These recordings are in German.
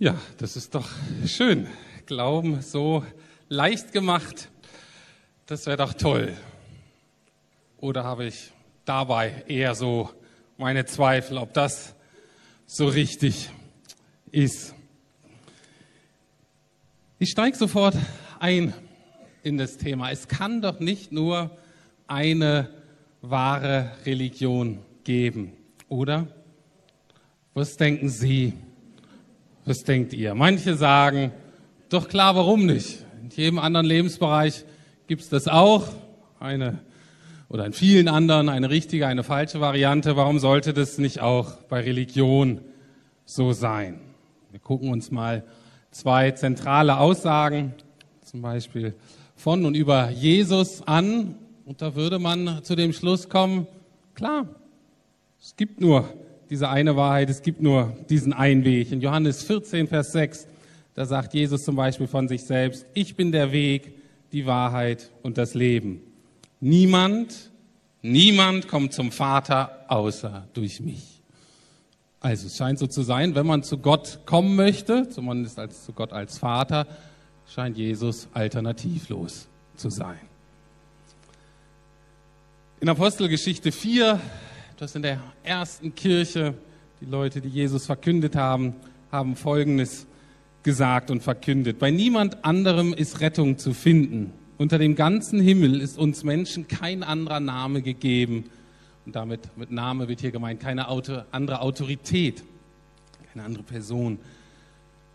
Ja, das ist doch schön. Glauben so leicht gemacht. Das wäre doch toll. Oder habe ich dabei eher so meine Zweifel, ob das so richtig ist? Ich steige sofort ein in das Thema. Es kann doch nicht nur eine wahre Religion geben, oder? Was denken Sie? Was denkt ihr? Manche sagen, doch klar, warum nicht? In jedem anderen Lebensbereich gibt es das auch. Eine oder in vielen anderen eine richtige, eine falsche Variante. Warum sollte das nicht auch bei Religion so sein? Wir gucken uns mal zwei zentrale Aussagen, zum Beispiel von und über Jesus an. Und da würde man zu dem Schluss kommen, klar, es gibt nur diese eine Wahrheit, es gibt nur diesen einen Weg. In Johannes 14, Vers 6, da sagt Jesus zum Beispiel von sich selbst, ich bin der Weg, die Wahrheit und das Leben. Niemand, niemand kommt zum Vater außer durch mich. Also es scheint so zu sein, wenn man zu Gott kommen möchte, zumindest als, zu Gott als Vater, scheint Jesus alternativlos zu sein. In Apostelgeschichte 4 das in der ersten Kirche, die Leute, die Jesus verkündet haben, haben Folgendes gesagt und verkündet. Bei niemand anderem ist Rettung zu finden. Unter dem ganzen Himmel ist uns Menschen kein anderer Name gegeben. Und damit mit Name wird hier gemeint keine Auto, andere Autorität, keine andere Person,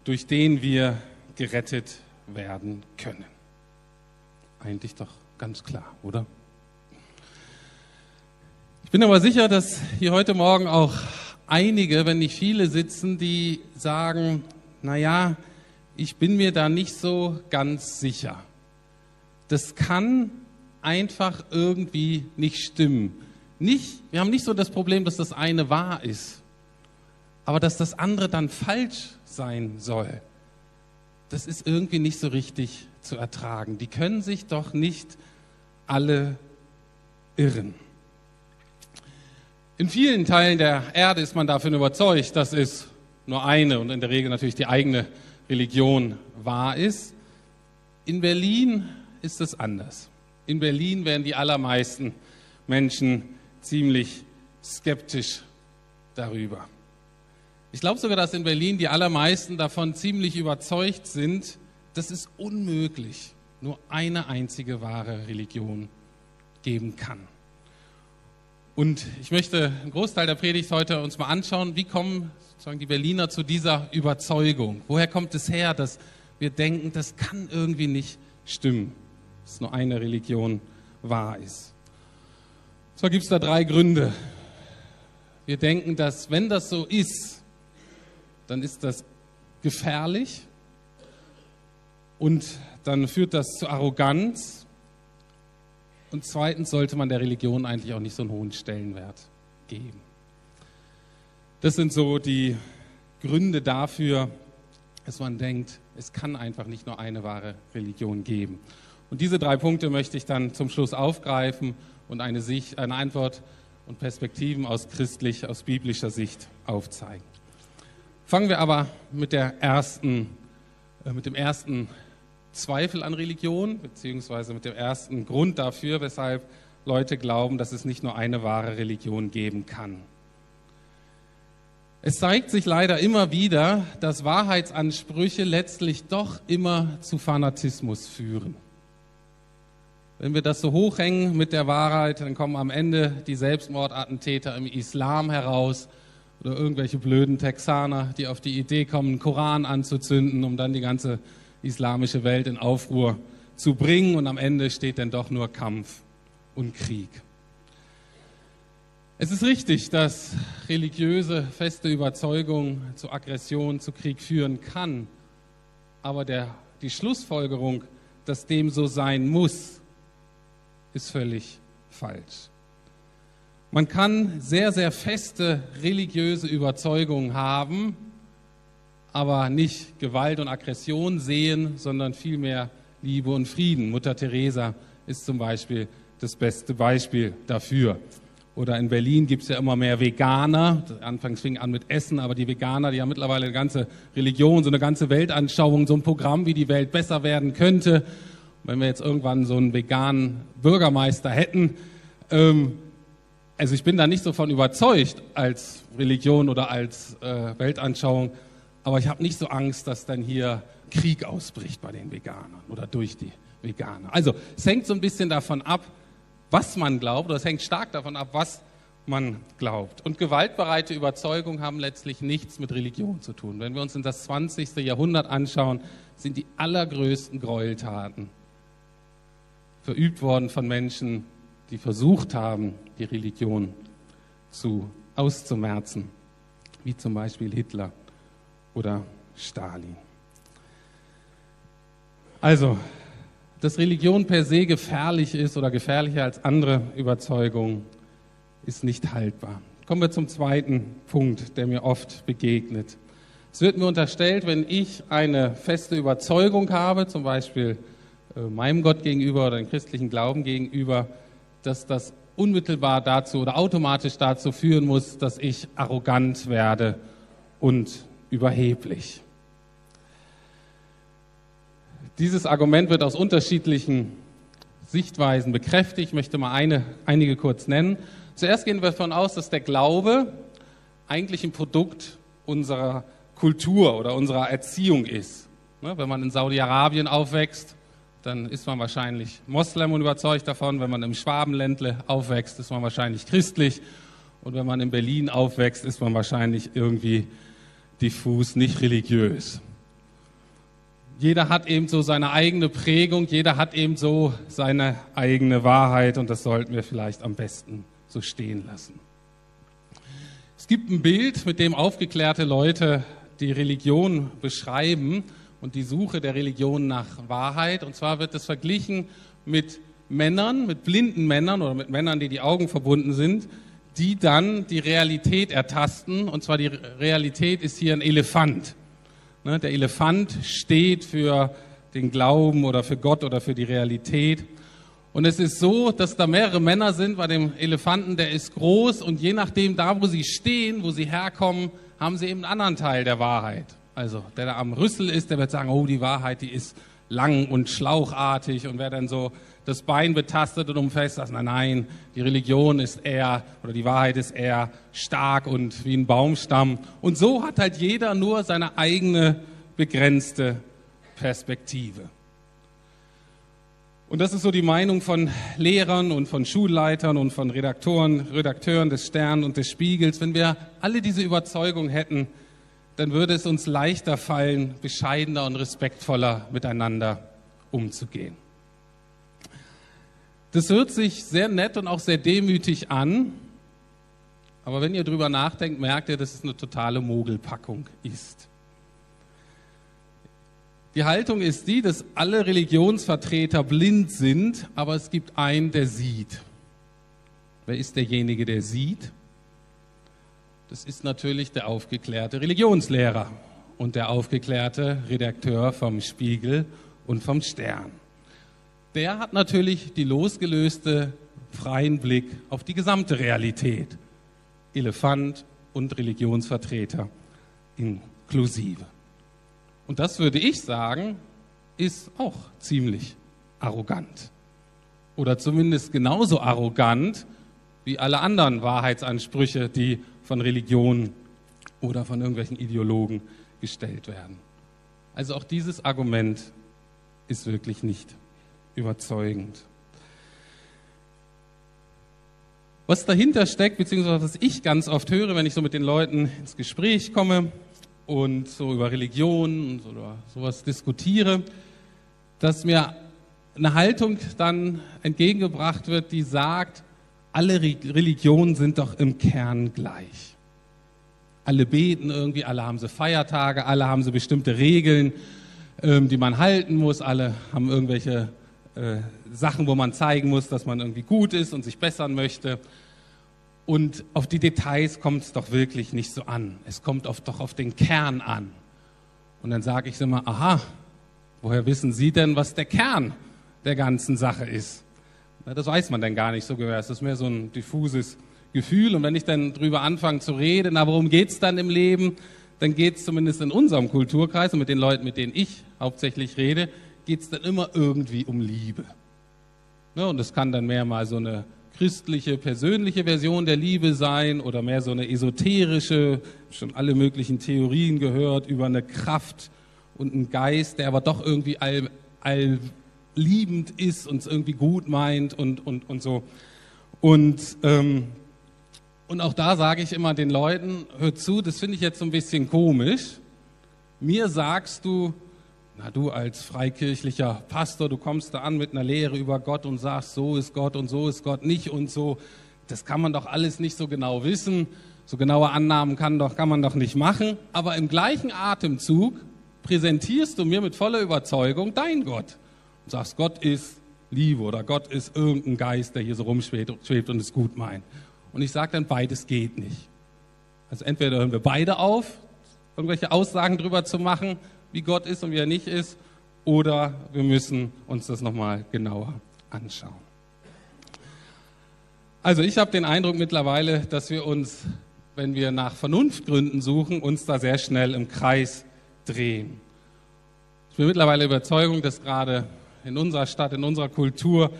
durch den wir gerettet werden können. Eigentlich doch ganz klar, oder? Ich bin aber sicher, dass hier heute Morgen auch einige, wenn nicht viele sitzen, die sagen, na ja, ich bin mir da nicht so ganz sicher. Das kann einfach irgendwie nicht stimmen. Nicht, wir haben nicht so das Problem, dass das eine wahr ist, aber dass das andere dann falsch sein soll. Das ist irgendwie nicht so richtig zu ertragen. Die können sich doch nicht alle irren. In vielen Teilen der Erde ist man davon überzeugt, dass es nur eine und in der Regel natürlich die eigene Religion wahr ist. In Berlin ist es anders. In Berlin werden die allermeisten Menschen ziemlich skeptisch darüber. Ich glaube sogar, dass in Berlin die allermeisten davon ziemlich überzeugt sind, dass es unmöglich nur eine einzige wahre Religion geben kann. Und ich möchte einen Großteil der Predigt heute uns mal anschauen, wie kommen sozusagen die Berliner zu dieser Überzeugung? Woher kommt es her, dass wir denken, das kann irgendwie nicht stimmen, dass nur eine Religion wahr ist? Und zwar gibt es da drei Gründe. Wir denken, dass wenn das so ist, dann ist das gefährlich und dann führt das zu Arroganz und zweitens sollte man der Religion eigentlich auch nicht so einen hohen Stellenwert geben. Das sind so die Gründe dafür, dass man denkt, es kann einfach nicht nur eine wahre Religion geben. Und diese drei Punkte möchte ich dann zum Schluss aufgreifen und eine, Sicht, eine Antwort und Perspektiven aus christlicher, aus biblischer Sicht aufzeigen. Fangen wir aber mit, der ersten, äh, mit dem ersten Zweifel an Religion, beziehungsweise mit dem ersten Grund dafür, weshalb Leute glauben, dass es nicht nur eine wahre Religion geben kann. Es zeigt sich leider immer wieder, dass Wahrheitsansprüche letztlich doch immer zu Fanatismus führen. Wenn wir das so hochhängen mit der Wahrheit, dann kommen am Ende die Selbstmordattentäter im Islam heraus oder irgendwelche blöden Texaner, die auf die Idee kommen, einen Koran anzuzünden, um dann die ganze islamische Welt in Aufruhr zu bringen und am Ende steht dann doch nur Kampf und Krieg. Es ist richtig, dass religiöse feste Überzeugung zu Aggression, zu Krieg führen kann, aber der, die Schlussfolgerung, dass dem so sein muss, ist völlig falsch. Man kann sehr, sehr feste religiöse Überzeugungen haben, aber nicht Gewalt und Aggression sehen, sondern vielmehr Liebe und Frieden. Mutter Teresa ist zum Beispiel das beste Beispiel dafür. Oder in Berlin gibt es ja immer mehr Veganer. Anfangs fing an mit Essen, aber die Veganer, die haben mittlerweile eine ganze Religion, so eine ganze Weltanschauung, so ein Programm, wie die Welt besser werden könnte. Wenn wir jetzt irgendwann so einen veganen Bürgermeister hätten, ähm, also ich bin da nicht so von überzeugt als Religion oder als äh, Weltanschauung, aber ich habe nicht so Angst, dass dann hier Krieg ausbricht bei den Veganern oder durch die Veganer. Also es hängt so ein bisschen davon ab, was man glaubt, oder es hängt stark davon ab, was man glaubt. Und gewaltbereite Überzeugungen haben letztlich nichts mit Religion zu tun. Wenn wir uns in das 20. Jahrhundert anschauen, sind die allergrößten Gräueltaten verübt worden von Menschen, die versucht haben, die Religion zu auszumerzen, wie zum Beispiel Hitler oder Stalin. Also, dass Religion per se gefährlich ist oder gefährlicher als andere Überzeugungen, ist nicht haltbar. Kommen wir zum zweiten Punkt, der mir oft begegnet. Es wird mir unterstellt, wenn ich eine feste Überzeugung habe, zum Beispiel äh, meinem Gott gegenüber oder dem christlichen Glauben gegenüber, dass das unmittelbar dazu oder automatisch dazu führen muss, dass ich arrogant werde und überheblich. Dieses Argument wird aus unterschiedlichen Sichtweisen bekräftigt. Ich möchte mal eine, einige kurz nennen. Zuerst gehen wir davon aus, dass der Glaube eigentlich ein Produkt unserer Kultur oder unserer Erziehung ist. Ne, wenn man in Saudi-Arabien aufwächst, dann ist man wahrscheinlich Moslem und überzeugt davon. Wenn man im Schwabenländle aufwächst, ist man wahrscheinlich christlich. Und wenn man in Berlin aufwächst, ist man wahrscheinlich irgendwie diffus nicht religiös jeder hat eben so seine eigene Prägung, jeder hat eben so seine eigene Wahrheit und das sollten wir vielleicht am besten so stehen lassen. Es gibt ein Bild, mit dem aufgeklärte Leute die Religion beschreiben und die Suche der Religion nach Wahrheit. Und zwar wird es verglichen mit Männern, mit blinden Männern oder mit Männern, die die Augen verbunden sind, die dann die Realität ertasten. Und zwar die Realität ist hier ein Elefant. Ne, der Elefant steht für den Glauben oder für Gott oder für die Realität. Und es ist so, dass da mehrere Männer sind bei dem Elefanten, der ist groß und je nachdem, da wo sie stehen, wo sie herkommen, haben sie eben einen anderen Teil der Wahrheit. Also der da am Rüssel ist, der wird sagen, oh, die Wahrheit, die ist lang und schlauchartig und wer dann so das Bein betastet und umfasst, sagt, nein, nein, die Religion ist eher, oder die Wahrheit ist eher stark und wie ein Baumstamm. Und so hat halt jeder nur seine eigene begrenzte Perspektive. Und das ist so die Meinung von Lehrern und von Schulleitern und von Redaktoren, Redakteuren des Stern und des Spiegels. Wenn wir alle diese Überzeugung hätten, dann würde es uns leichter fallen, bescheidener und respektvoller miteinander umzugehen. Das hört sich sehr nett und auch sehr demütig an, aber wenn ihr drüber nachdenkt, merkt ihr, dass es eine totale Mogelpackung ist. Die Haltung ist die, dass alle Religionsvertreter blind sind, aber es gibt einen, der sieht. Wer ist derjenige, der sieht? Das ist natürlich der aufgeklärte Religionslehrer und der aufgeklärte Redakteur vom Spiegel und vom Stern der hat natürlich die losgelöste freien Blick auf die gesamte Realität. Elefant und Religionsvertreter inklusive. Und das würde ich sagen, ist auch ziemlich arrogant. Oder zumindest genauso arrogant wie alle anderen Wahrheitsansprüche, die von Religionen oder von irgendwelchen Ideologen gestellt werden. Also auch dieses Argument ist wirklich nicht überzeugend. Was dahinter steckt, beziehungsweise was ich ganz oft höre, wenn ich so mit den Leuten ins Gespräch komme und so über Religion oder sowas diskutiere, dass mir eine Haltung dann entgegengebracht wird, die sagt, alle Religionen sind doch im Kern gleich. Alle beten irgendwie, alle haben sie Feiertage, alle haben sie bestimmte Regeln, ähm, die man halten muss, alle haben irgendwelche äh, Sachen, wo man zeigen muss, dass man irgendwie gut ist und sich bessern möchte. Und auf die Details kommt es doch wirklich nicht so an. Es kommt oft doch auf den Kern an. Und dann sage ich immer, aha, woher wissen Sie denn, was der Kern der ganzen Sache ist? Na, das weiß man dann gar nicht so gehört. Es ist mehr so ein diffuses Gefühl. Und wenn ich dann drüber anfange zu reden, na, worum geht's dann im Leben? Dann geht's zumindest in unserem Kulturkreis und mit den Leuten, mit denen ich hauptsächlich rede, geht's dann immer irgendwie um Liebe. Ne, und das kann dann mehr mal so eine christliche, persönliche Version der Liebe sein oder mehr so eine esoterische, schon alle möglichen Theorien gehört über eine Kraft und einen Geist, der aber doch irgendwie all, allliebend ist und es irgendwie gut meint und, und, und so. Und, ähm, und auch da sage ich immer den Leuten, hör zu, das finde ich jetzt so ein bisschen komisch. Mir sagst du, na, du als freikirchlicher Pastor, du kommst da an mit einer Lehre über Gott und sagst, so ist Gott und so ist Gott nicht und so. Das kann man doch alles nicht so genau wissen. So genaue Annahmen kann, doch, kann man doch nicht machen. Aber im gleichen Atemzug präsentierst du mir mit voller Überzeugung dein Gott. Und sagst, Gott ist Liebe oder Gott ist irgendein Geist, der hier so rumschwebt und es gut meint. Und ich sage dann, beides geht nicht. Also entweder hören wir beide auf, irgendwelche Aussagen drüber zu machen, wie Gott ist und wie er nicht ist, oder wir müssen uns das nochmal genauer anschauen. Also ich habe den Eindruck mittlerweile, dass wir uns, wenn wir nach Vernunftgründen suchen, uns da sehr schnell im Kreis drehen. Ich bin mittlerweile Überzeugung, dass gerade in unserer Stadt, in unserer Kultur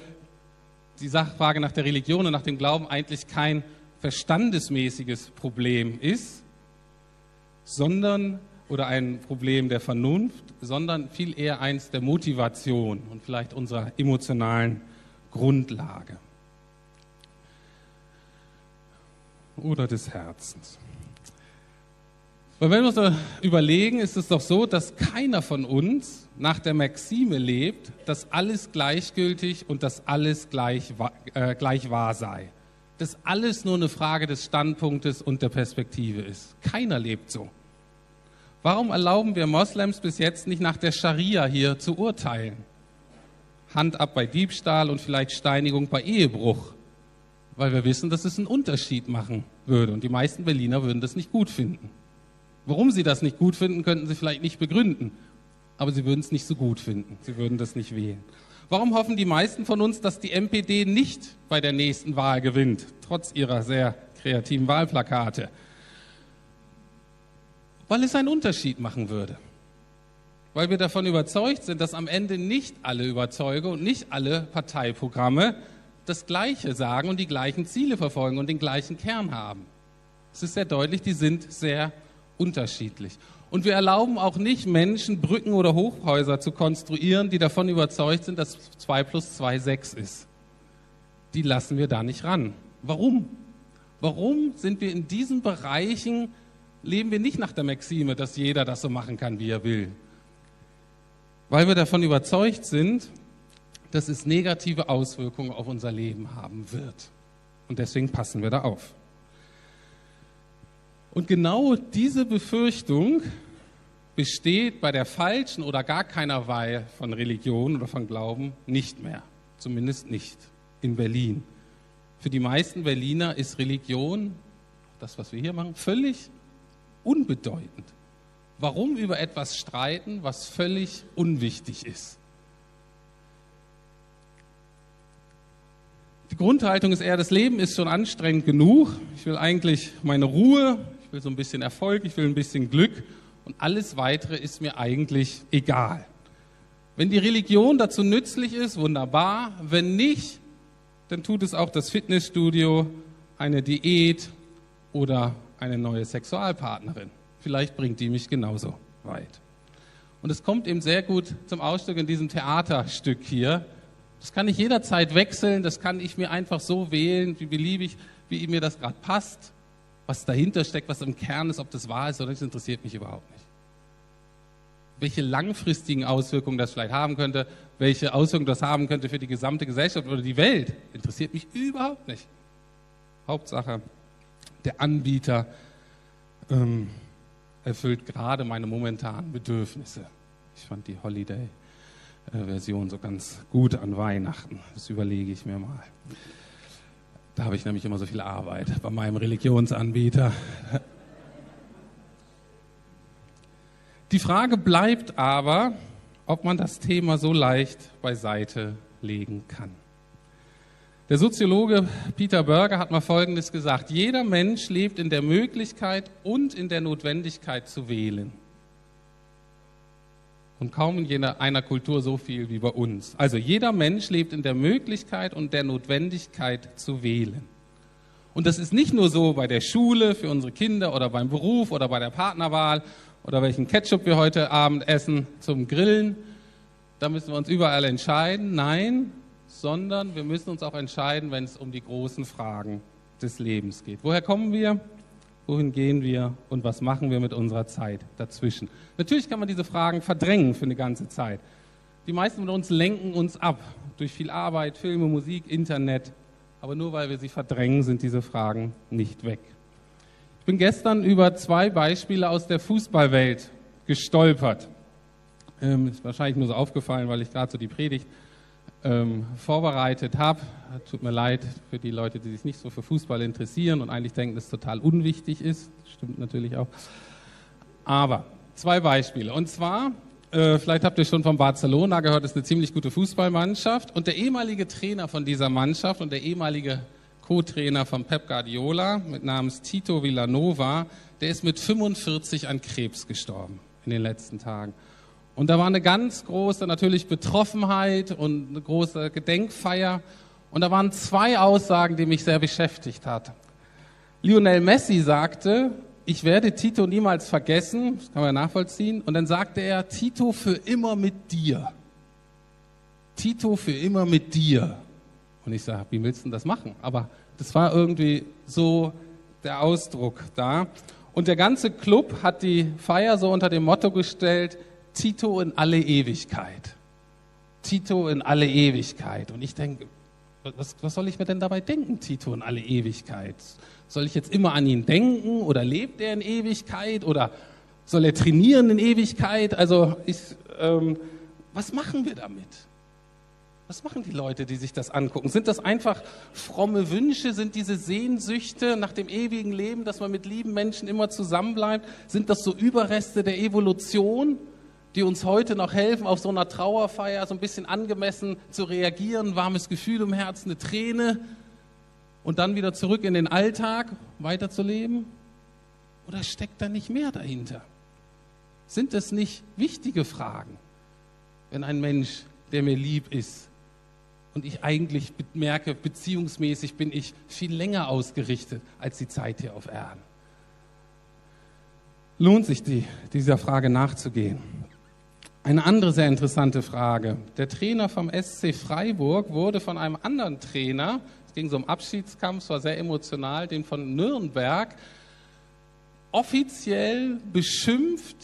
die Sachfrage nach der Religion und nach dem Glauben eigentlich kein verstandesmäßiges Problem ist, sondern oder ein Problem der Vernunft, sondern viel eher eins der Motivation und vielleicht unserer emotionalen Grundlage oder des Herzens. Weil wenn wir uns überlegen, ist es doch so, dass keiner von uns nach der Maxime lebt, dass alles gleichgültig und dass alles gleich, äh, gleich wahr sei. Dass alles nur eine Frage des Standpunktes und der Perspektive ist. Keiner lebt so. Warum erlauben wir Moslems bis jetzt nicht nach der Scharia hier zu urteilen? Hand ab bei Diebstahl und vielleicht Steinigung bei Ehebruch. Weil wir wissen, dass es einen Unterschied machen würde. Und die meisten Berliner würden das nicht gut finden. Warum sie das nicht gut finden, könnten sie vielleicht nicht begründen. Aber sie würden es nicht so gut finden. Sie würden das nicht wählen. Warum hoffen die meisten von uns, dass die MPD nicht bei der nächsten Wahl gewinnt, trotz ihrer sehr kreativen Wahlplakate? Weil es einen Unterschied machen würde. Weil wir davon überzeugt sind, dass am Ende nicht alle Überzeuge und nicht alle Parteiprogramme das Gleiche sagen und die gleichen Ziele verfolgen und den gleichen Kern haben. Es ist sehr deutlich, die sind sehr unterschiedlich. Und wir erlauben auch nicht Menschen, Brücken oder Hochhäuser zu konstruieren, die davon überzeugt sind, dass 2 plus 2 6 ist. Die lassen wir da nicht ran. Warum? Warum sind wir in diesen Bereichen leben wir nicht nach der Maxime, dass jeder das so machen kann, wie er will. Weil wir davon überzeugt sind, dass es negative Auswirkungen auf unser Leben haben wird. Und deswegen passen wir da auf. Und genau diese Befürchtung besteht bei der falschen oder gar keiner Weihe von Religion oder von Glauben nicht mehr. Zumindest nicht in Berlin. Für die meisten Berliner ist Religion, das was wir hier machen, völlig unbedeutend. Warum über etwas streiten, was völlig unwichtig ist? Die Grundhaltung ist eher, das Leben ist schon anstrengend genug. Ich will eigentlich meine Ruhe, ich will so ein bisschen Erfolg, ich will ein bisschen Glück und alles weitere ist mir eigentlich egal. Wenn die Religion dazu nützlich ist, wunderbar. Wenn nicht, dann tut es auch das Fitnessstudio, eine Diät oder eine neue Sexualpartnerin. Vielleicht bringt die mich genauso weit. Und es kommt eben sehr gut zum Ausdruck in diesem Theaterstück hier. Das kann ich jederzeit wechseln, das kann ich mir einfach so wählen, wie beliebig, wie mir das gerade passt. Was dahinter steckt, was im Kern ist, ob das wahr ist oder nicht, interessiert mich überhaupt nicht. Welche langfristigen Auswirkungen das vielleicht haben könnte, welche Auswirkungen das haben könnte für die gesamte Gesellschaft oder die Welt, interessiert mich überhaupt nicht. Hauptsache, der Anbieter ähm, erfüllt gerade meine momentanen Bedürfnisse. Ich fand die Holiday-Version so ganz gut an Weihnachten. Das überlege ich mir mal. Da habe ich nämlich immer so viel Arbeit bei meinem Religionsanbieter. Die Frage bleibt aber, ob man das Thema so leicht beiseite legen kann. Der Soziologe Peter Berger hat mal Folgendes gesagt. Jeder Mensch lebt in der Möglichkeit und in der Notwendigkeit zu wählen. Und kaum in jener, einer Kultur so viel wie bei uns. Also jeder Mensch lebt in der Möglichkeit und der Notwendigkeit zu wählen. Und das ist nicht nur so bei der Schule, für unsere Kinder oder beim Beruf oder bei der Partnerwahl oder welchen Ketchup wir heute Abend essen zum Grillen. Da müssen wir uns überall entscheiden. Nein, sondern wir müssen uns auch entscheiden, wenn es um die großen Fragen des Lebens geht. Woher kommen wir? Wohin gehen wir? Und was machen wir mit unserer Zeit dazwischen? Natürlich kann man diese Fragen verdrängen für eine ganze Zeit. Die meisten von uns lenken uns ab durch viel Arbeit, Filme, Musik, Internet. Aber nur weil wir sie verdrängen, sind diese Fragen nicht weg. Ich bin gestern über zwei Beispiele aus der Fußballwelt gestolpert. Ähm, ist wahrscheinlich nur so aufgefallen, weil ich gerade so die Predigt ähm, vorbereitet habe. Tut mir leid für die Leute, die sich nicht so für Fußball interessieren und eigentlich denken, dass es total unwichtig ist. Stimmt natürlich auch. Aber zwei Beispiele. Und zwar, äh, vielleicht habt ihr schon von Barcelona gehört, ist eine ziemlich gute Fußballmannschaft. Und der ehemalige Trainer von dieser Mannschaft und der ehemalige Co-Trainer von Pep Guardiola mit namens Tito Villanova, der ist mit 45 an Krebs gestorben in den letzten Tagen. Und da war eine ganz große natürlich Betroffenheit und eine große Gedenkfeier. Und da waren zwei Aussagen, die mich sehr beschäftigt hat. Lionel Messi sagte, ich werde Tito niemals vergessen, das kann man nachvollziehen. Und dann sagte er, Tito für immer mit dir. Tito für immer mit dir. Und ich sage, wie willst du denn das machen? Aber das war irgendwie so der Ausdruck da. Und der ganze Club hat die Feier so unter dem Motto gestellt, Tito in alle Ewigkeit. Tito in alle Ewigkeit. Und ich denke, was, was, soll ich mir denn dabei denken, Tito in alle Ewigkeit? Soll ich jetzt immer an ihn denken oder lebt er in Ewigkeit oder soll er trainieren in Ewigkeit? Also ich, ähm, was machen wir damit? Was machen die Leute, die sich das angucken? Sind das einfach fromme Wünsche? Sind diese Sehnsüchte nach dem ewigen Leben, dass man mit lieben Menschen immer zusammenbleibt? Sind das so Überreste der Evolution? Die uns heute noch helfen, auf so einer Trauerfeier so ein bisschen angemessen zu reagieren, warmes Gefühl im Herzen, eine Träne und dann wieder zurück in den Alltag weiterzuleben? Oder steckt da nicht mehr dahinter? Sind es nicht wichtige Fragen, wenn ein Mensch, der mir lieb ist, und ich eigentlich merke, beziehungsmäßig bin ich viel länger ausgerichtet als die Zeit hier auf Erden? Lohnt sich die, dieser Frage nachzugehen? Eine andere sehr interessante Frage. Der Trainer vom SC Freiburg wurde von einem anderen Trainer, es ging so um Abschiedskampf, es war sehr emotional, den von Nürnberg, offiziell beschimpft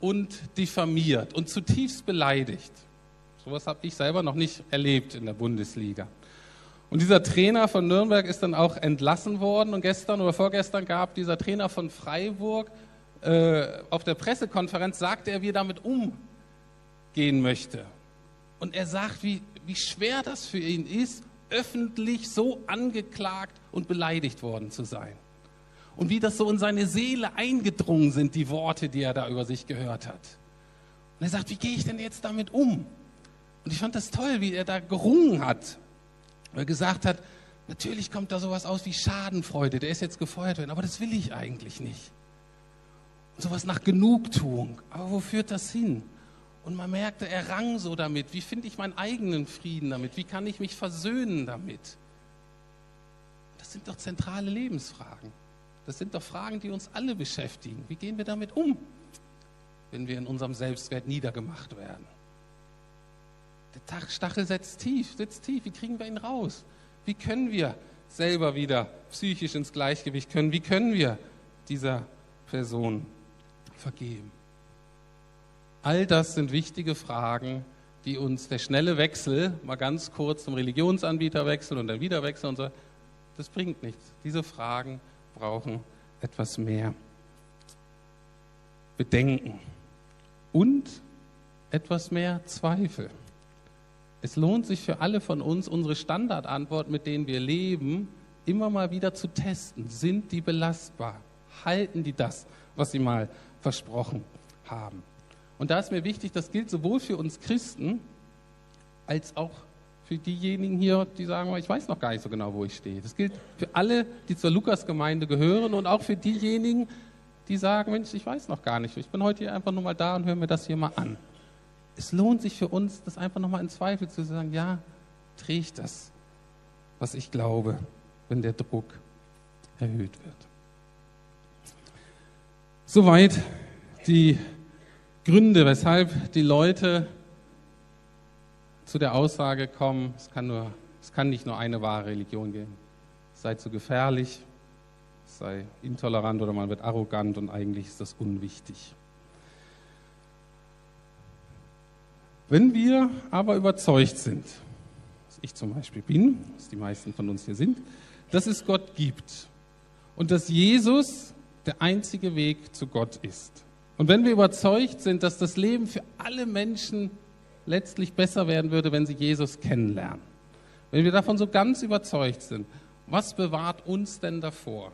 und diffamiert und zutiefst beleidigt. Sowas habe ich selber noch nicht erlebt in der Bundesliga. Und dieser Trainer von Nürnberg ist dann auch entlassen worden und gestern oder vorgestern gab dieser Trainer von Freiburg äh, auf der Pressekonferenz, sagte er, wie er damit um gehen möchte. Und er sagt, wie, wie schwer das für ihn ist, öffentlich so angeklagt und beleidigt worden zu sein. Und wie das so in seine Seele eingedrungen sind, die Worte, die er da über sich gehört hat. Und er sagt, wie gehe ich denn jetzt damit um? Und ich fand das toll, wie er da gerungen hat. Weil er gesagt hat, natürlich kommt da sowas aus wie Schadenfreude, der ist jetzt gefeuert worden, aber das will ich eigentlich nicht. Und sowas nach Genugtuung. Aber wo führt das hin? Und man merkte, er rang so damit. Wie finde ich meinen eigenen Frieden damit? Wie kann ich mich versöhnen damit? Das sind doch zentrale Lebensfragen. Das sind doch Fragen, die uns alle beschäftigen. Wie gehen wir damit um, wenn wir in unserem Selbstwert niedergemacht werden? Der Stachel sitzt tief, sitzt tief. Wie kriegen wir ihn raus? Wie können wir selber wieder psychisch ins Gleichgewicht können? Wie können wir dieser Person vergeben? All das sind wichtige Fragen, die uns der schnelle Wechsel, mal ganz kurz zum Religionsanbieter wechseln und dann wieder wechseln und so, das bringt nichts. Diese Fragen brauchen etwas mehr Bedenken und etwas mehr Zweifel. Es lohnt sich für alle von uns, unsere Standardantwort, mit denen wir leben, immer mal wieder zu testen. Sind die belastbar? Halten die das, was sie mal versprochen haben? Und da ist mir wichtig, das gilt sowohl für uns Christen als auch für diejenigen hier, die sagen, ich weiß noch gar nicht so genau, wo ich stehe. Das gilt für alle, die zur Lukas-Gemeinde gehören und auch für diejenigen, die sagen, Mensch, ich weiß noch gar nicht. Ich bin heute hier einfach nur mal da und höre mir das hier mal an. Es lohnt sich für uns, das einfach nochmal in Zweifel zu sagen, ja, trägt das, was ich glaube, wenn der Druck erhöht wird. Soweit die Gründe, weshalb die Leute zu der Aussage kommen, es kann, nur, es kann nicht nur eine wahre Religion geben. Es sei zu gefährlich, es sei intolerant oder man wird arrogant und eigentlich ist das unwichtig. Wenn wir aber überzeugt sind, was ich zum Beispiel bin, was die meisten von uns hier sind, dass es Gott gibt und dass Jesus der einzige Weg zu Gott ist. Und wenn wir überzeugt sind, dass das Leben für alle Menschen letztlich besser werden würde, wenn sie Jesus kennenlernen, wenn wir davon so ganz überzeugt sind, was bewahrt uns denn davor?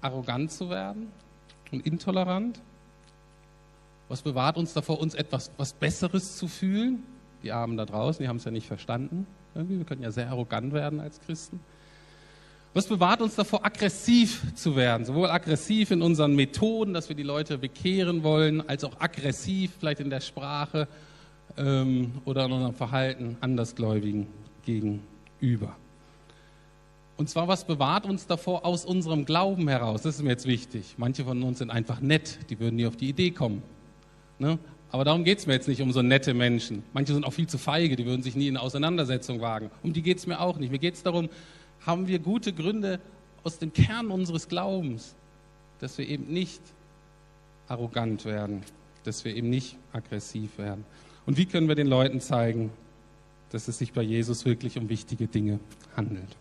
Arrogant zu werden und intolerant? Was bewahrt uns davor, uns etwas was Besseres zu fühlen? Die Armen da draußen, die haben es ja nicht verstanden. Irgendwie, wir können ja sehr arrogant werden als Christen. Was bewahrt uns davor, aggressiv zu werden? Sowohl aggressiv in unseren Methoden, dass wir die Leute bekehren wollen, als auch aggressiv vielleicht in der Sprache ähm, oder in unserem Verhalten Andersgläubigen gegenüber. Und zwar, was bewahrt uns davor aus unserem Glauben heraus? Das ist mir jetzt wichtig. Manche von uns sind einfach nett, die würden nie auf die Idee kommen. Ne? Aber darum geht es mir jetzt nicht um so nette Menschen. Manche sind auch viel zu feige, die würden sich nie in eine Auseinandersetzung wagen. Um die geht es mir auch nicht. Mir geht es darum, haben wir gute Gründe aus dem Kern unseres Glaubens, dass wir eben nicht arrogant werden, dass wir eben nicht aggressiv werden. Und wie können wir den Leuten zeigen, dass es sich bei Jesus wirklich um wichtige Dinge handelt?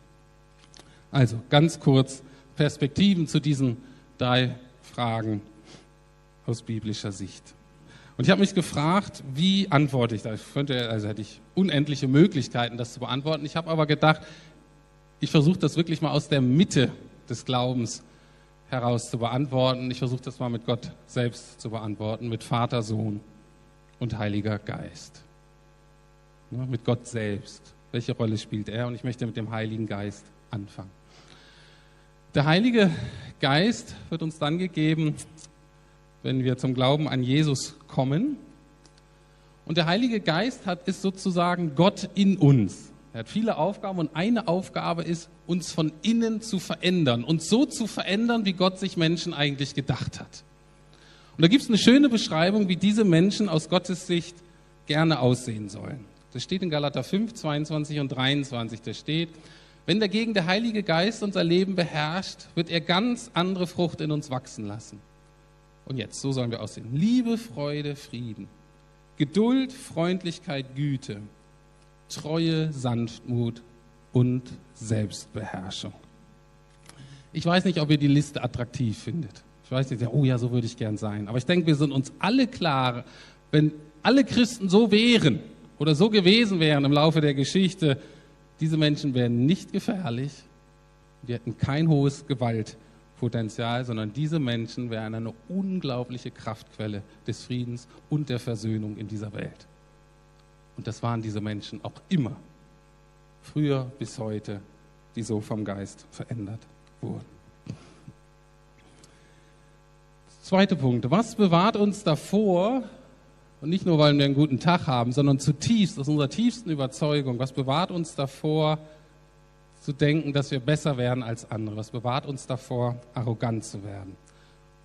Also ganz kurz Perspektiven zu diesen drei Fragen aus biblischer Sicht. Und ich habe mich gefragt, wie antworte ich da? Ich könnte, also hätte ich unendliche Möglichkeiten, das zu beantworten. Ich habe aber gedacht, ich versuche das wirklich mal aus der Mitte des Glaubens heraus zu beantworten. Ich versuche das mal mit Gott selbst zu beantworten, mit Vater, Sohn und Heiliger Geist. Ja, mit Gott selbst. Welche Rolle spielt er? Und ich möchte mit dem Heiligen Geist anfangen. Der Heilige Geist wird uns dann gegeben, wenn wir zum Glauben an Jesus kommen. Und der Heilige Geist hat, ist sozusagen Gott in uns. Er hat viele Aufgaben und eine Aufgabe ist, uns von innen zu verändern und so zu verändern, wie Gott sich Menschen eigentlich gedacht hat. Und da gibt es eine schöne Beschreibung, wie diese Menschen aus Gottes Sicht gerne aussehen sollen. Das steht in Galater 5, 22 und 23. Da steht, wenn dagegen der Heilige Geist unser Leben beherrscht, wird er ganz andere Frucht in uns wachsen lassen. Und jetzt, so sollen wir aussehen. Liebe, Freude, Frieden, Geduld, Freundlichkeit, Güte, Treue, Sanftmut und Selbstbeherrschung. Ich weiß nicht, ob ihr die Liste attraktiv findet. Ich weiß nicht, oh ja, so würde ich gern sein. Aber ich denke, wir sind uns alle klar, wenn alle Christen so wären oder so gewesen wären im Laufe der Geschichte, diese Menschen wären nicht gefährlich, die hätten kein hohes Gewaltpotenzial, sondern diese Menschen wären eine unglaubliche Kraftquelle des Friedens und der Versöhnung in dieser Welt. Und das waren diese Menschen auch immer, früher bis heute, die so vom Geist verändert wurden. Zweiter Punkt. Was bewahrt uns davor, und nicht nur, weil wir einen guten Tag haben, sondern zutiefst, aus unserer tiefsten Überzeugung, was bewahrt uns davor, zu denken, dass wir besser werden als andere? Was bewahrt uns davor, arrogant zu werden?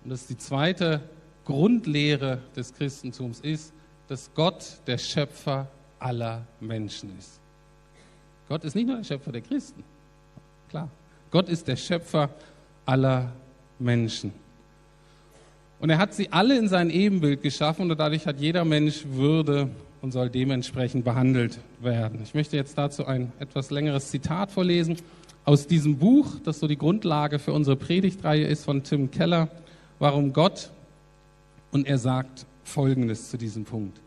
Und das ist die zweite Grundlehre des Christentums ist, dass Gott der Schöpfer aller Menschen ist. Gott ist nicht nur der Schöpfer der Christen, klar. Gott ist der Schöpfer aller Menschen. Und er hat sie alle in sein Ebenbild geschaffen und dadurch hat jeder Mensch Würde und soll dementsprechend behandelt werden. Ich möchte jetzt dazu ein etwas längeres Zitat vorlesen aus diesem Buch, das so die Grundlage für unsere Predigtreihe ist von Tim Keller, Warum Gott? Und er sagt Folgendes zu diesem Punkt.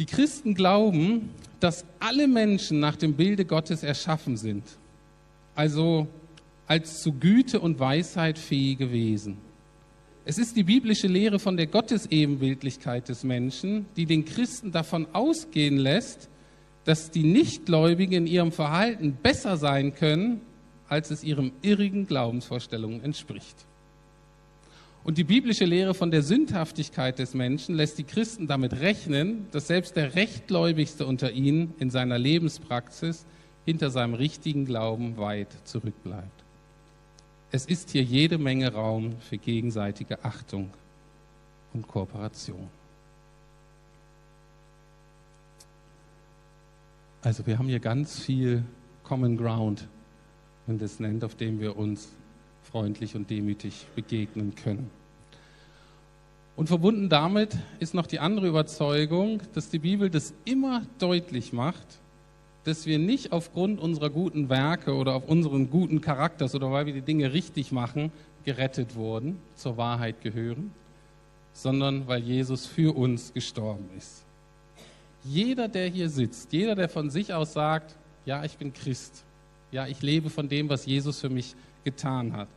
Die Christen glauben, dass alle Menschen nach dem Bilde Gottes erschaffen sind, also als zu Güte und Weisheit fähige Wesen. Es ist die biblische Lehre von der Gottesebenbildlichkeit des Menschen, die den Christen davon ausgehen lässt, dass die Nichtgläubigen in ihrem Verhalten besser sein können, als es ihrem irrigen Glaubensvorstellungen entspricht. Und die biblische Lehre von der Sündhaftigkeit des Menschen lässt die Christen damit rechnen, dass selbst der Rechtgläubigste unter ihnen in seiner Lebenspraxis hinter seinem richtigen Glauben weit zurückbleibt. Es ist hier jede Menge Raum für gegenseitige Achtung und Kooperation. Also wir haben hier ganz viel Common Ground, wenn das nennt, auf dem wir uns freundlich und demütig begegnen können. Und verbunden damit ist noch die andere Überzeugung, dass die Bibel das immer deutlich macht, dass wir nicht aufgrund unserer guten Werke oder auf unseren guten Charakters oder weil wir die Dinge richtig machen, gerettet wurden, zur Wahrheit gehören, sondern weil Jesus für uns gestorben ist. Jeder, der hier sitzt, jeder, der von sich aus sagt, ja, ich bin Christ, ja, ich lebe von dem, was Jesus für mich getan hat,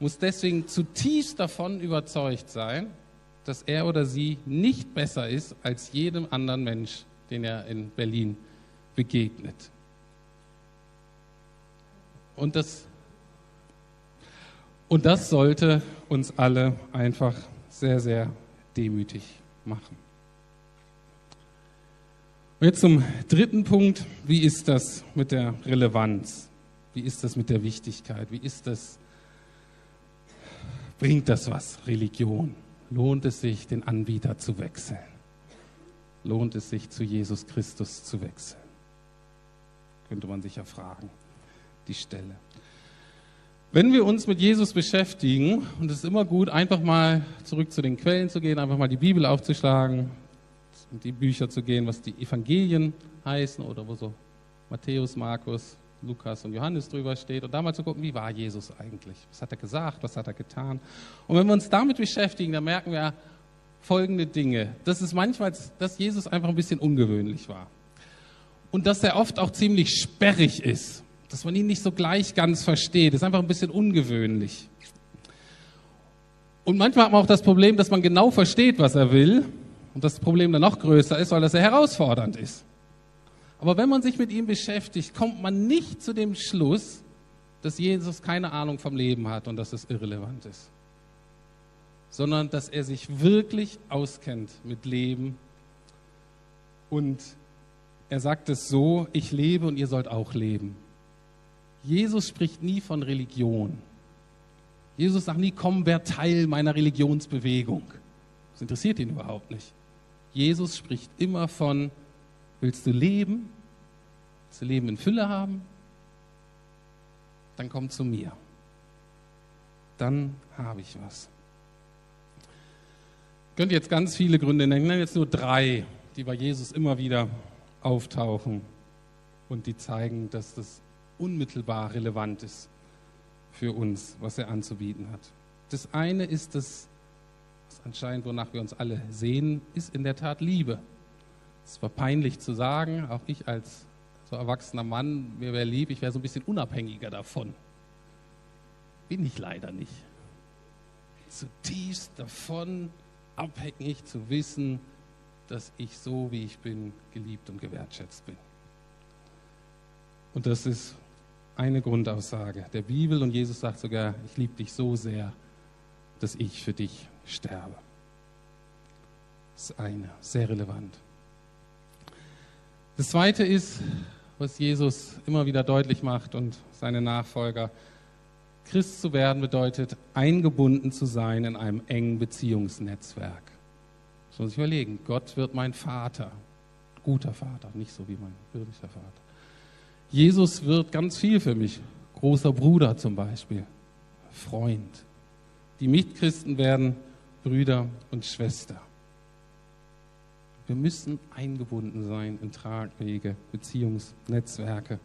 muss deswegen zutiefst davon überzeugt sein, dass er oder sie nicht besser ist als jedem anderen Mensch, den er in Berlin begegnet. Und das, und das sollte uns alle einfach sehr, sehr demütig machen. Und jetzt zum dritten Punkt. Wie ist das mit der Relevanz? Wie ist das mit der Wichtigkeit? Wie ist das? Bringt das was? Religion? Lohnt es sich, den Anbieter zu wechseln? Lohnt es sich, zu Jesus Christus zu wechseln? könnte man sich ja fragen, die Stelle. Wenn wir uns mit Jesus beschäftigen, und es ist immer gut, einfach mal zurück zu den Quellen zu gehen, einfach mal die Bibel aufzuschlagen, in die Bücher zu gehen, was die Evangelien heißen oder wo so Matthäus, Markus, Lukas und Johannes drüber steht und da mal zu gucken, wie war Jesus eigentlich? Was hat er gesagt? Was hat er getan? Und wenn wir uns damit beschäftigen, dann merken wir folgende Dinge. Das ist manchmal, dass Jesus einfach ein bisschen ungewöhnlich war und dass er oft auch ziemlich sperrig ist, dass man ihn nicht so gleich ganz versteht. Ist einfach ein bisschen ungewöhnlich. Und manchmal hat man auch das Problem, dass man genau versteht, was er will und das Problem dann noch größer ist, weil das sehr herausfordernd ist. Aber wenn man sich mit ihm beschäftigt, kommt man nicht zu dem Schluss, dass Jesus keine Ahnung vom Leben hat und dass es irrelevant ist, sondern dass er sich wirklich auskennt mit Leben und er sagt es so, ich lebe und ihr sollt auch leben. Jesus spricht nie von Religion. Jesus sagt nie, komm, wer Teil meiner Religionsbewegung. Das interessiert ihn überhaupt nicht. Jesus spricht immer von, willst du leben? Willst du Leben in Fülle haben? Dann komm zu mir. Dann habe ich was. Ich könnte jetzt ganz viele Gründe nennen, ich nenne jetzt nur drei, die bei Jesus immer wieder auftauchen und die zeigen, dass das unmittelbar relevant ist für uns, was er anzubieten hat. Das eine ist das, das anscheinend, wonach wir uns alle sehen, ist in der Tat Liebe. Es war peinlich zu sagen, auch ich als so erwachsener Mann, mir wäre lieb, ich wäre so ein bisschen unabhängiger davon. Bin ich leider nicht. Zutiefst davon abhängig zu wissen, dass ich so, wie ich bin, geliebt und gewertschätzt bin. Und das ist eine Grundaussage der Bibel und Jesus sagt sogar, ich liebe dich so sehr, dass ich für dich sterbe. Das ist eine, sehr relevant. Das zweite ist, was Jesus immer wieder deutlich macht und seine Nachfolger, Christ zu werden bedeutet, eingebunden zu sein in einem engen Beziehungsnetzwerk. Das muss ich überlegen. Gott wird mein Vater. Guter Vater, nicht so wie mein irdischer Vater. Jesus wird ganz viel für mich. Großer Bruder zum Beispiel. Freund. Die Mitchristen werden Brüder und Schwester. Wir müssen eingebunden sein in tragfähige Beziehungsnetzwerke.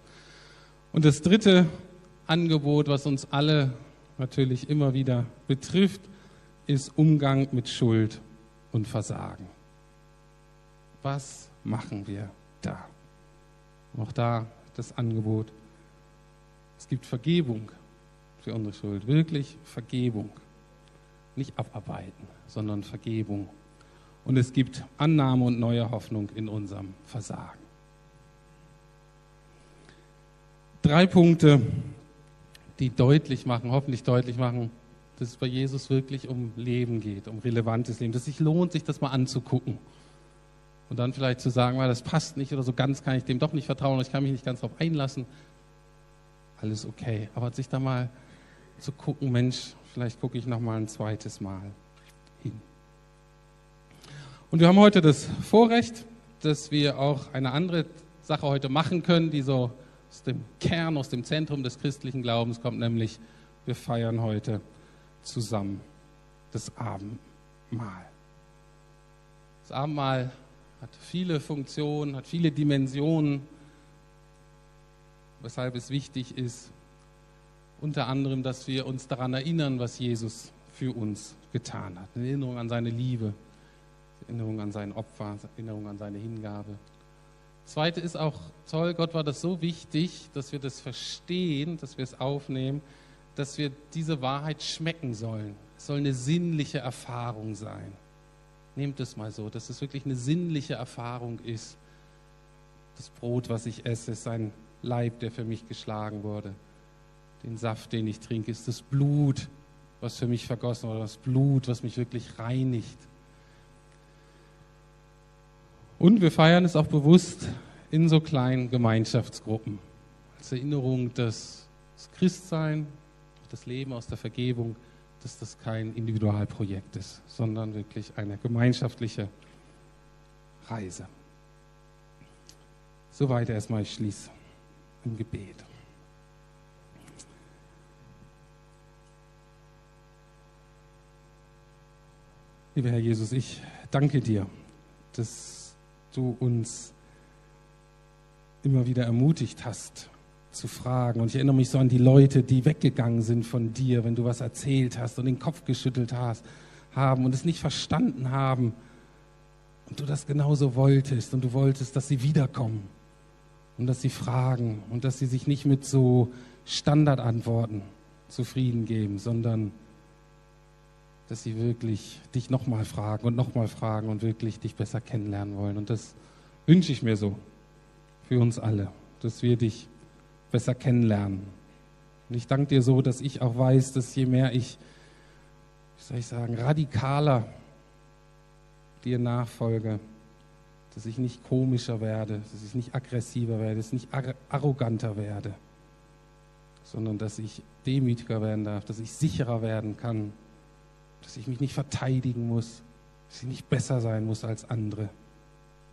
Und das dritte Angebot, was uns alle natürlich immer wieder betrifft, ist Umgang mit Schuld und Versagen. Was machen wir da? Auch da das Angebot. Es gibt Vergebung für unsere Schuld, wirklich Vergebung. nicht abarbeiten, sondern Vergebung. Und es gibt Annahme und neue Hoffnung in unserem Versagen. Drei Punkte, die deutlich machen, hoffentlich deutlich machen, dass es bei Jesus wirklich um Leben geht, um relevantes Leben, dass es sich lohnt, sich das mal anzugucken. Und dann vielleicht zu sagen, weil das passt nicht oder so ganz kann ich dem doch nicht vertrauen, ich kann mich nicht ganz darauf einlassen. Alles okay. Aber sich da mal zu gucken, Mensch, vielleicht gucke ich noch mal ein zweites Mal. Und wir haben heute das Vorrecht, dass wir auch eine andere Sache heute machen können, die so aus dem Kern, aus dem Zentrum des christlichen Glaubens kommt, nämlich wir feiern heute zusammen das Abendmahl. Das Abendmahl hat viele Funktionen, hat viele Dimensionen, weshalb es wichtig ist, unter anderem, dass wir uns daran erinnern, was Jesus für uns getan hat. Eine Erinnerung an seine Liebe, Erinnerung an sein Opfer, Erinnerung an seine Hingabe. Zweite ist auch toll, Gott war das so wichtig, dass wir das verstehen, dass wir es aufnehmen, dass wir diese Wahrheit schmecken sollen. Es soll eine sinnliche Erfahrung sein. Nehmt es mal so, dass es wirklich eine sinnliche Erfahrung ist. Das Brot, was ich esse, ist ein Leib, der für mich geschlagen wurde. Den Saft, den ich trinke, ist das Blut, was für mich vergossen wurde, das Blut, was mich wirklich reinigt. Und wir feiern es auch bewusst in so kleinen Gemeinschaftsgruppen. Als Erinnerung, dass das Christsein, das Leben aus der Vergebung, dass das kein Individualprojekt ist, sondern wirklich eine gemeinschaftliche Reise. Soweit erstmal, ich schließe im Gebet. Lieber Herr Jesus, ich danke dir, dass du uns immer wieder ermutigt hast, zu fragen. Und ich erinnere mich so an die Leute, die weggegangen sind von dir, wenn du was erzählt hast und den Kopf geschüttelt hast, haben und es nicht verstanden haben. Und du das genauso wolltest und du wolltest, dass sie wiederkommen und dass sie fragen und dass sie sich nicht mit so Standardantworten zufrieden geben, sondern dass sie wirklich dich nochmal fragen und nochmal fragen und wirklich dich besser kennenlernen wollen. Und das wünsche ich mir so für uns alle, dass wir dich besser kennenlernen. Und ich danke dir so, dass ich auch weiß, dass je mehr ich, wie soll ich sagen, radikaler dir nachfolge, dass ich nicht komischer werde, dass ich nicht aggressiver werde, dass ich nicht arroganter werde, sondern dass ich demütiger werden darf, dass ich sicherer werden kann, dass ich mich nicht verteidigen muss, dass ich nicht besser sein muss als andere,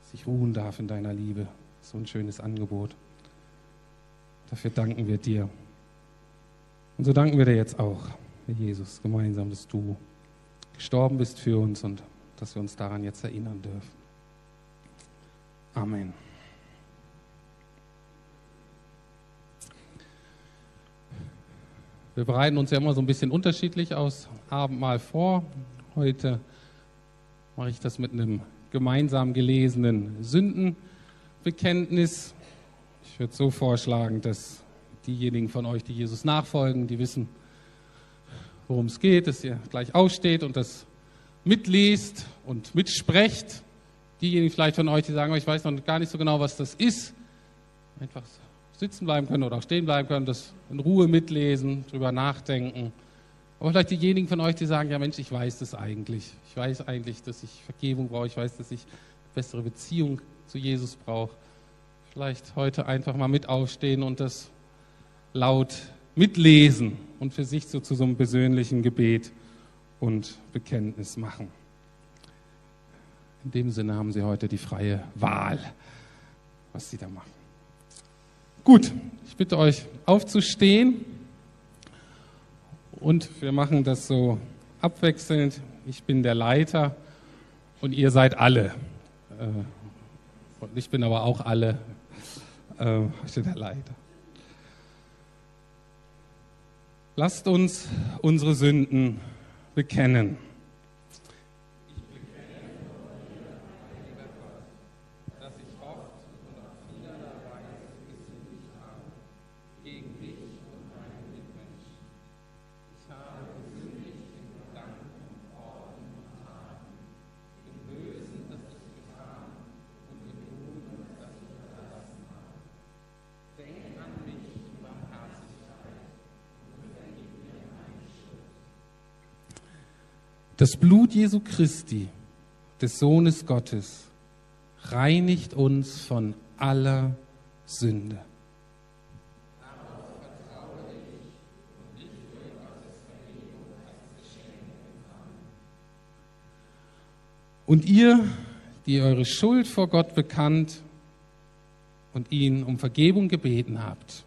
dass ich ruhen darf in deiner Liebe. So ein schönes Angebot. Dafür danken wir dir. Und so danken wir dir jetzt auch, Jesus, gemeinsam, dass du gestorben bist für uns und dass wir uns daran jetzt erinnern dürfen. Amen. Wir bereiten uns ja immer so ein bisschen unterschiedlich aus Abendmahl vor. Heute mache ich das mit einem gemeinsam gelesenen Sündenbekenntnis. Ich würde so vorschlagen, dass diejenigen von euch, die Jesus nachfolgen, die wissen, worum es geht, dass ihr gleich aufsteht und das mitliest und mitsprecht. Diejenigen vielleicht von euch, die sagen, ich weiß noch gar nicht so genau, was das ist, einfach sitzen bleiben können oder auch stehen bleiben können, das in Ruhe mitlesen, drüber nachdenken. Aber vielleicht diejenigen von euch, die sagen, ja Mensch, ich weiß das eigentlich. Ich weiß eigentlich, dass ich Vergebung brauche. Ich weiß, dass ich eine bessere Beziehung zu Jesus brauche vielleicht heute einfach mal mit aufstehen und das laut mitlesen und für sich so zu so einem persönlichen Gebet und Bekenntnis machen. In dem Sinne haben Sie heute die freie Wahl, was Sie da machen. Gut, ich bitte euch aufzustehen und wir machen das so abwechselnd. Ich bin der Leiter und ihr seid alle. Äh, und ich bin aber auch alle äh, steht der Leiter. Lasst uns unsere Sünden bekennen. Das Blut Jesu Christi, des Sohnes Gottes, reinigt uns von aller Sünde. Und ihr, die eure Schuld vor Gott bekannt und ihn um Vergebung gebeten habt,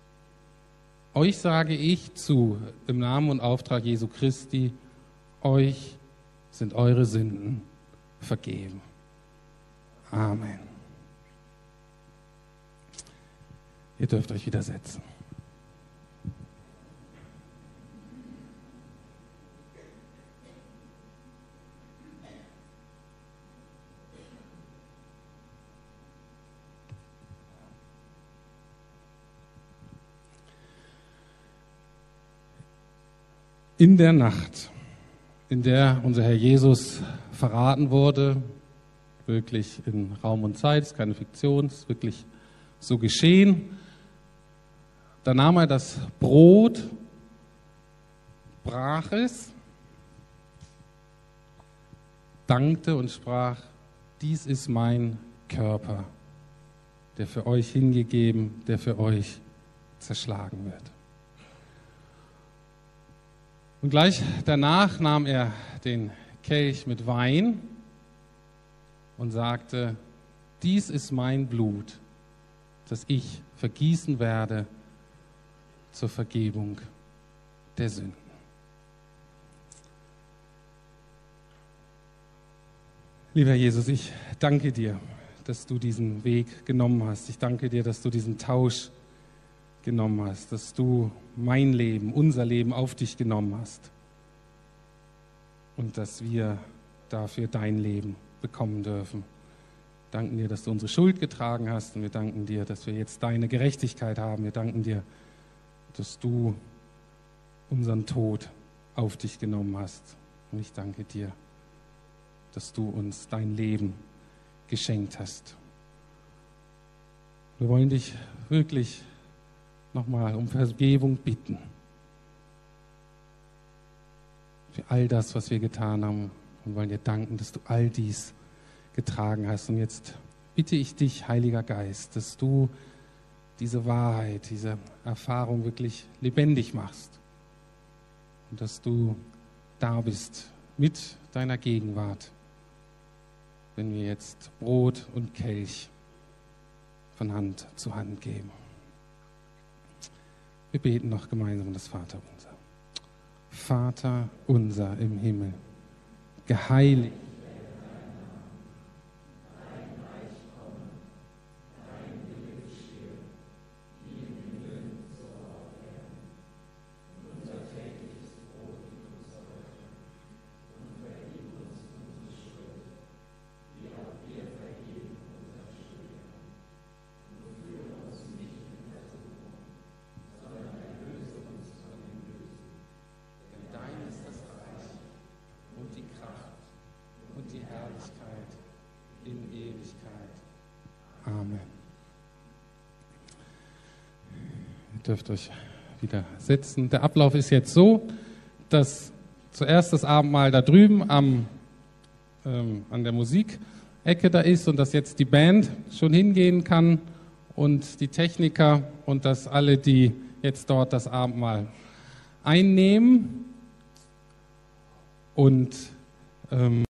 euch sage ich zu, im Namen und Auftrag Jesu Christi, euch sind eure Sünden vergeben. Amen. Ihr dürft euch wieder setzen. In der Nacht, in der unser Herr Jesus verraten wurde, wirklich in Raum und Zeit, ist keine Fiktion, ist wirklich so geschehen. Da nahm er das Brot, brach es, dankte und sprach, dies ist mein Körper, der für euch hingegeben, der für euch zerschlagen wird. Und gleich danach nahm er den Kelch mit Wein und sagte, dies ist mein Blut, das ich vergießen werde zur Vergebung der Sünden. Lieber Jesus, ich danke dir, dass du diesen Weg genommen hast. Ich danke dir, dass du diesen Tausch genommen hast, dass du mein Leben, unser Leben auf dich genommen hast und dass wir dafür dein Leben bekommen dürfen. Wir danken dir, dass du unsere Schuld getragen hast und wir danken dir, dass wir jetzt deine Gerechtigkeit haben. Wir danken dir, dass du unseren Tod auf dich genommen hast. Und ich danke dir, dass du uns dein Leben geschenkt hast. Wir wollen dich wirklich nochmal um Vergebung bitten. Für all das, was wir getan haben. Und wollen dir danken, dass du all dies getragen hast. Und jetzt bitte ich dich, Heiliger Geist, dass du diese Wahrheit, diese Erfahrung wirklich lebendig machst. Und dass du da bist mit deiner Gegenwart, wenn wir jetzt Brot und Kelch von Hand zu Hand geben. Wir beten noch gemeinsam das Vaterunser. Vater unser im Himmel, geheiligt dürft euch wieder setzen. Der Ablauf ist jetzt so, dass zuerst das Abendmahl da drüben am, ähm, an der Musikecke da ist und dass jetzt die Band schon hingehen kann und die Techniker und dass alle, die jetzt dort das Abendmahl einnehmen und ähm,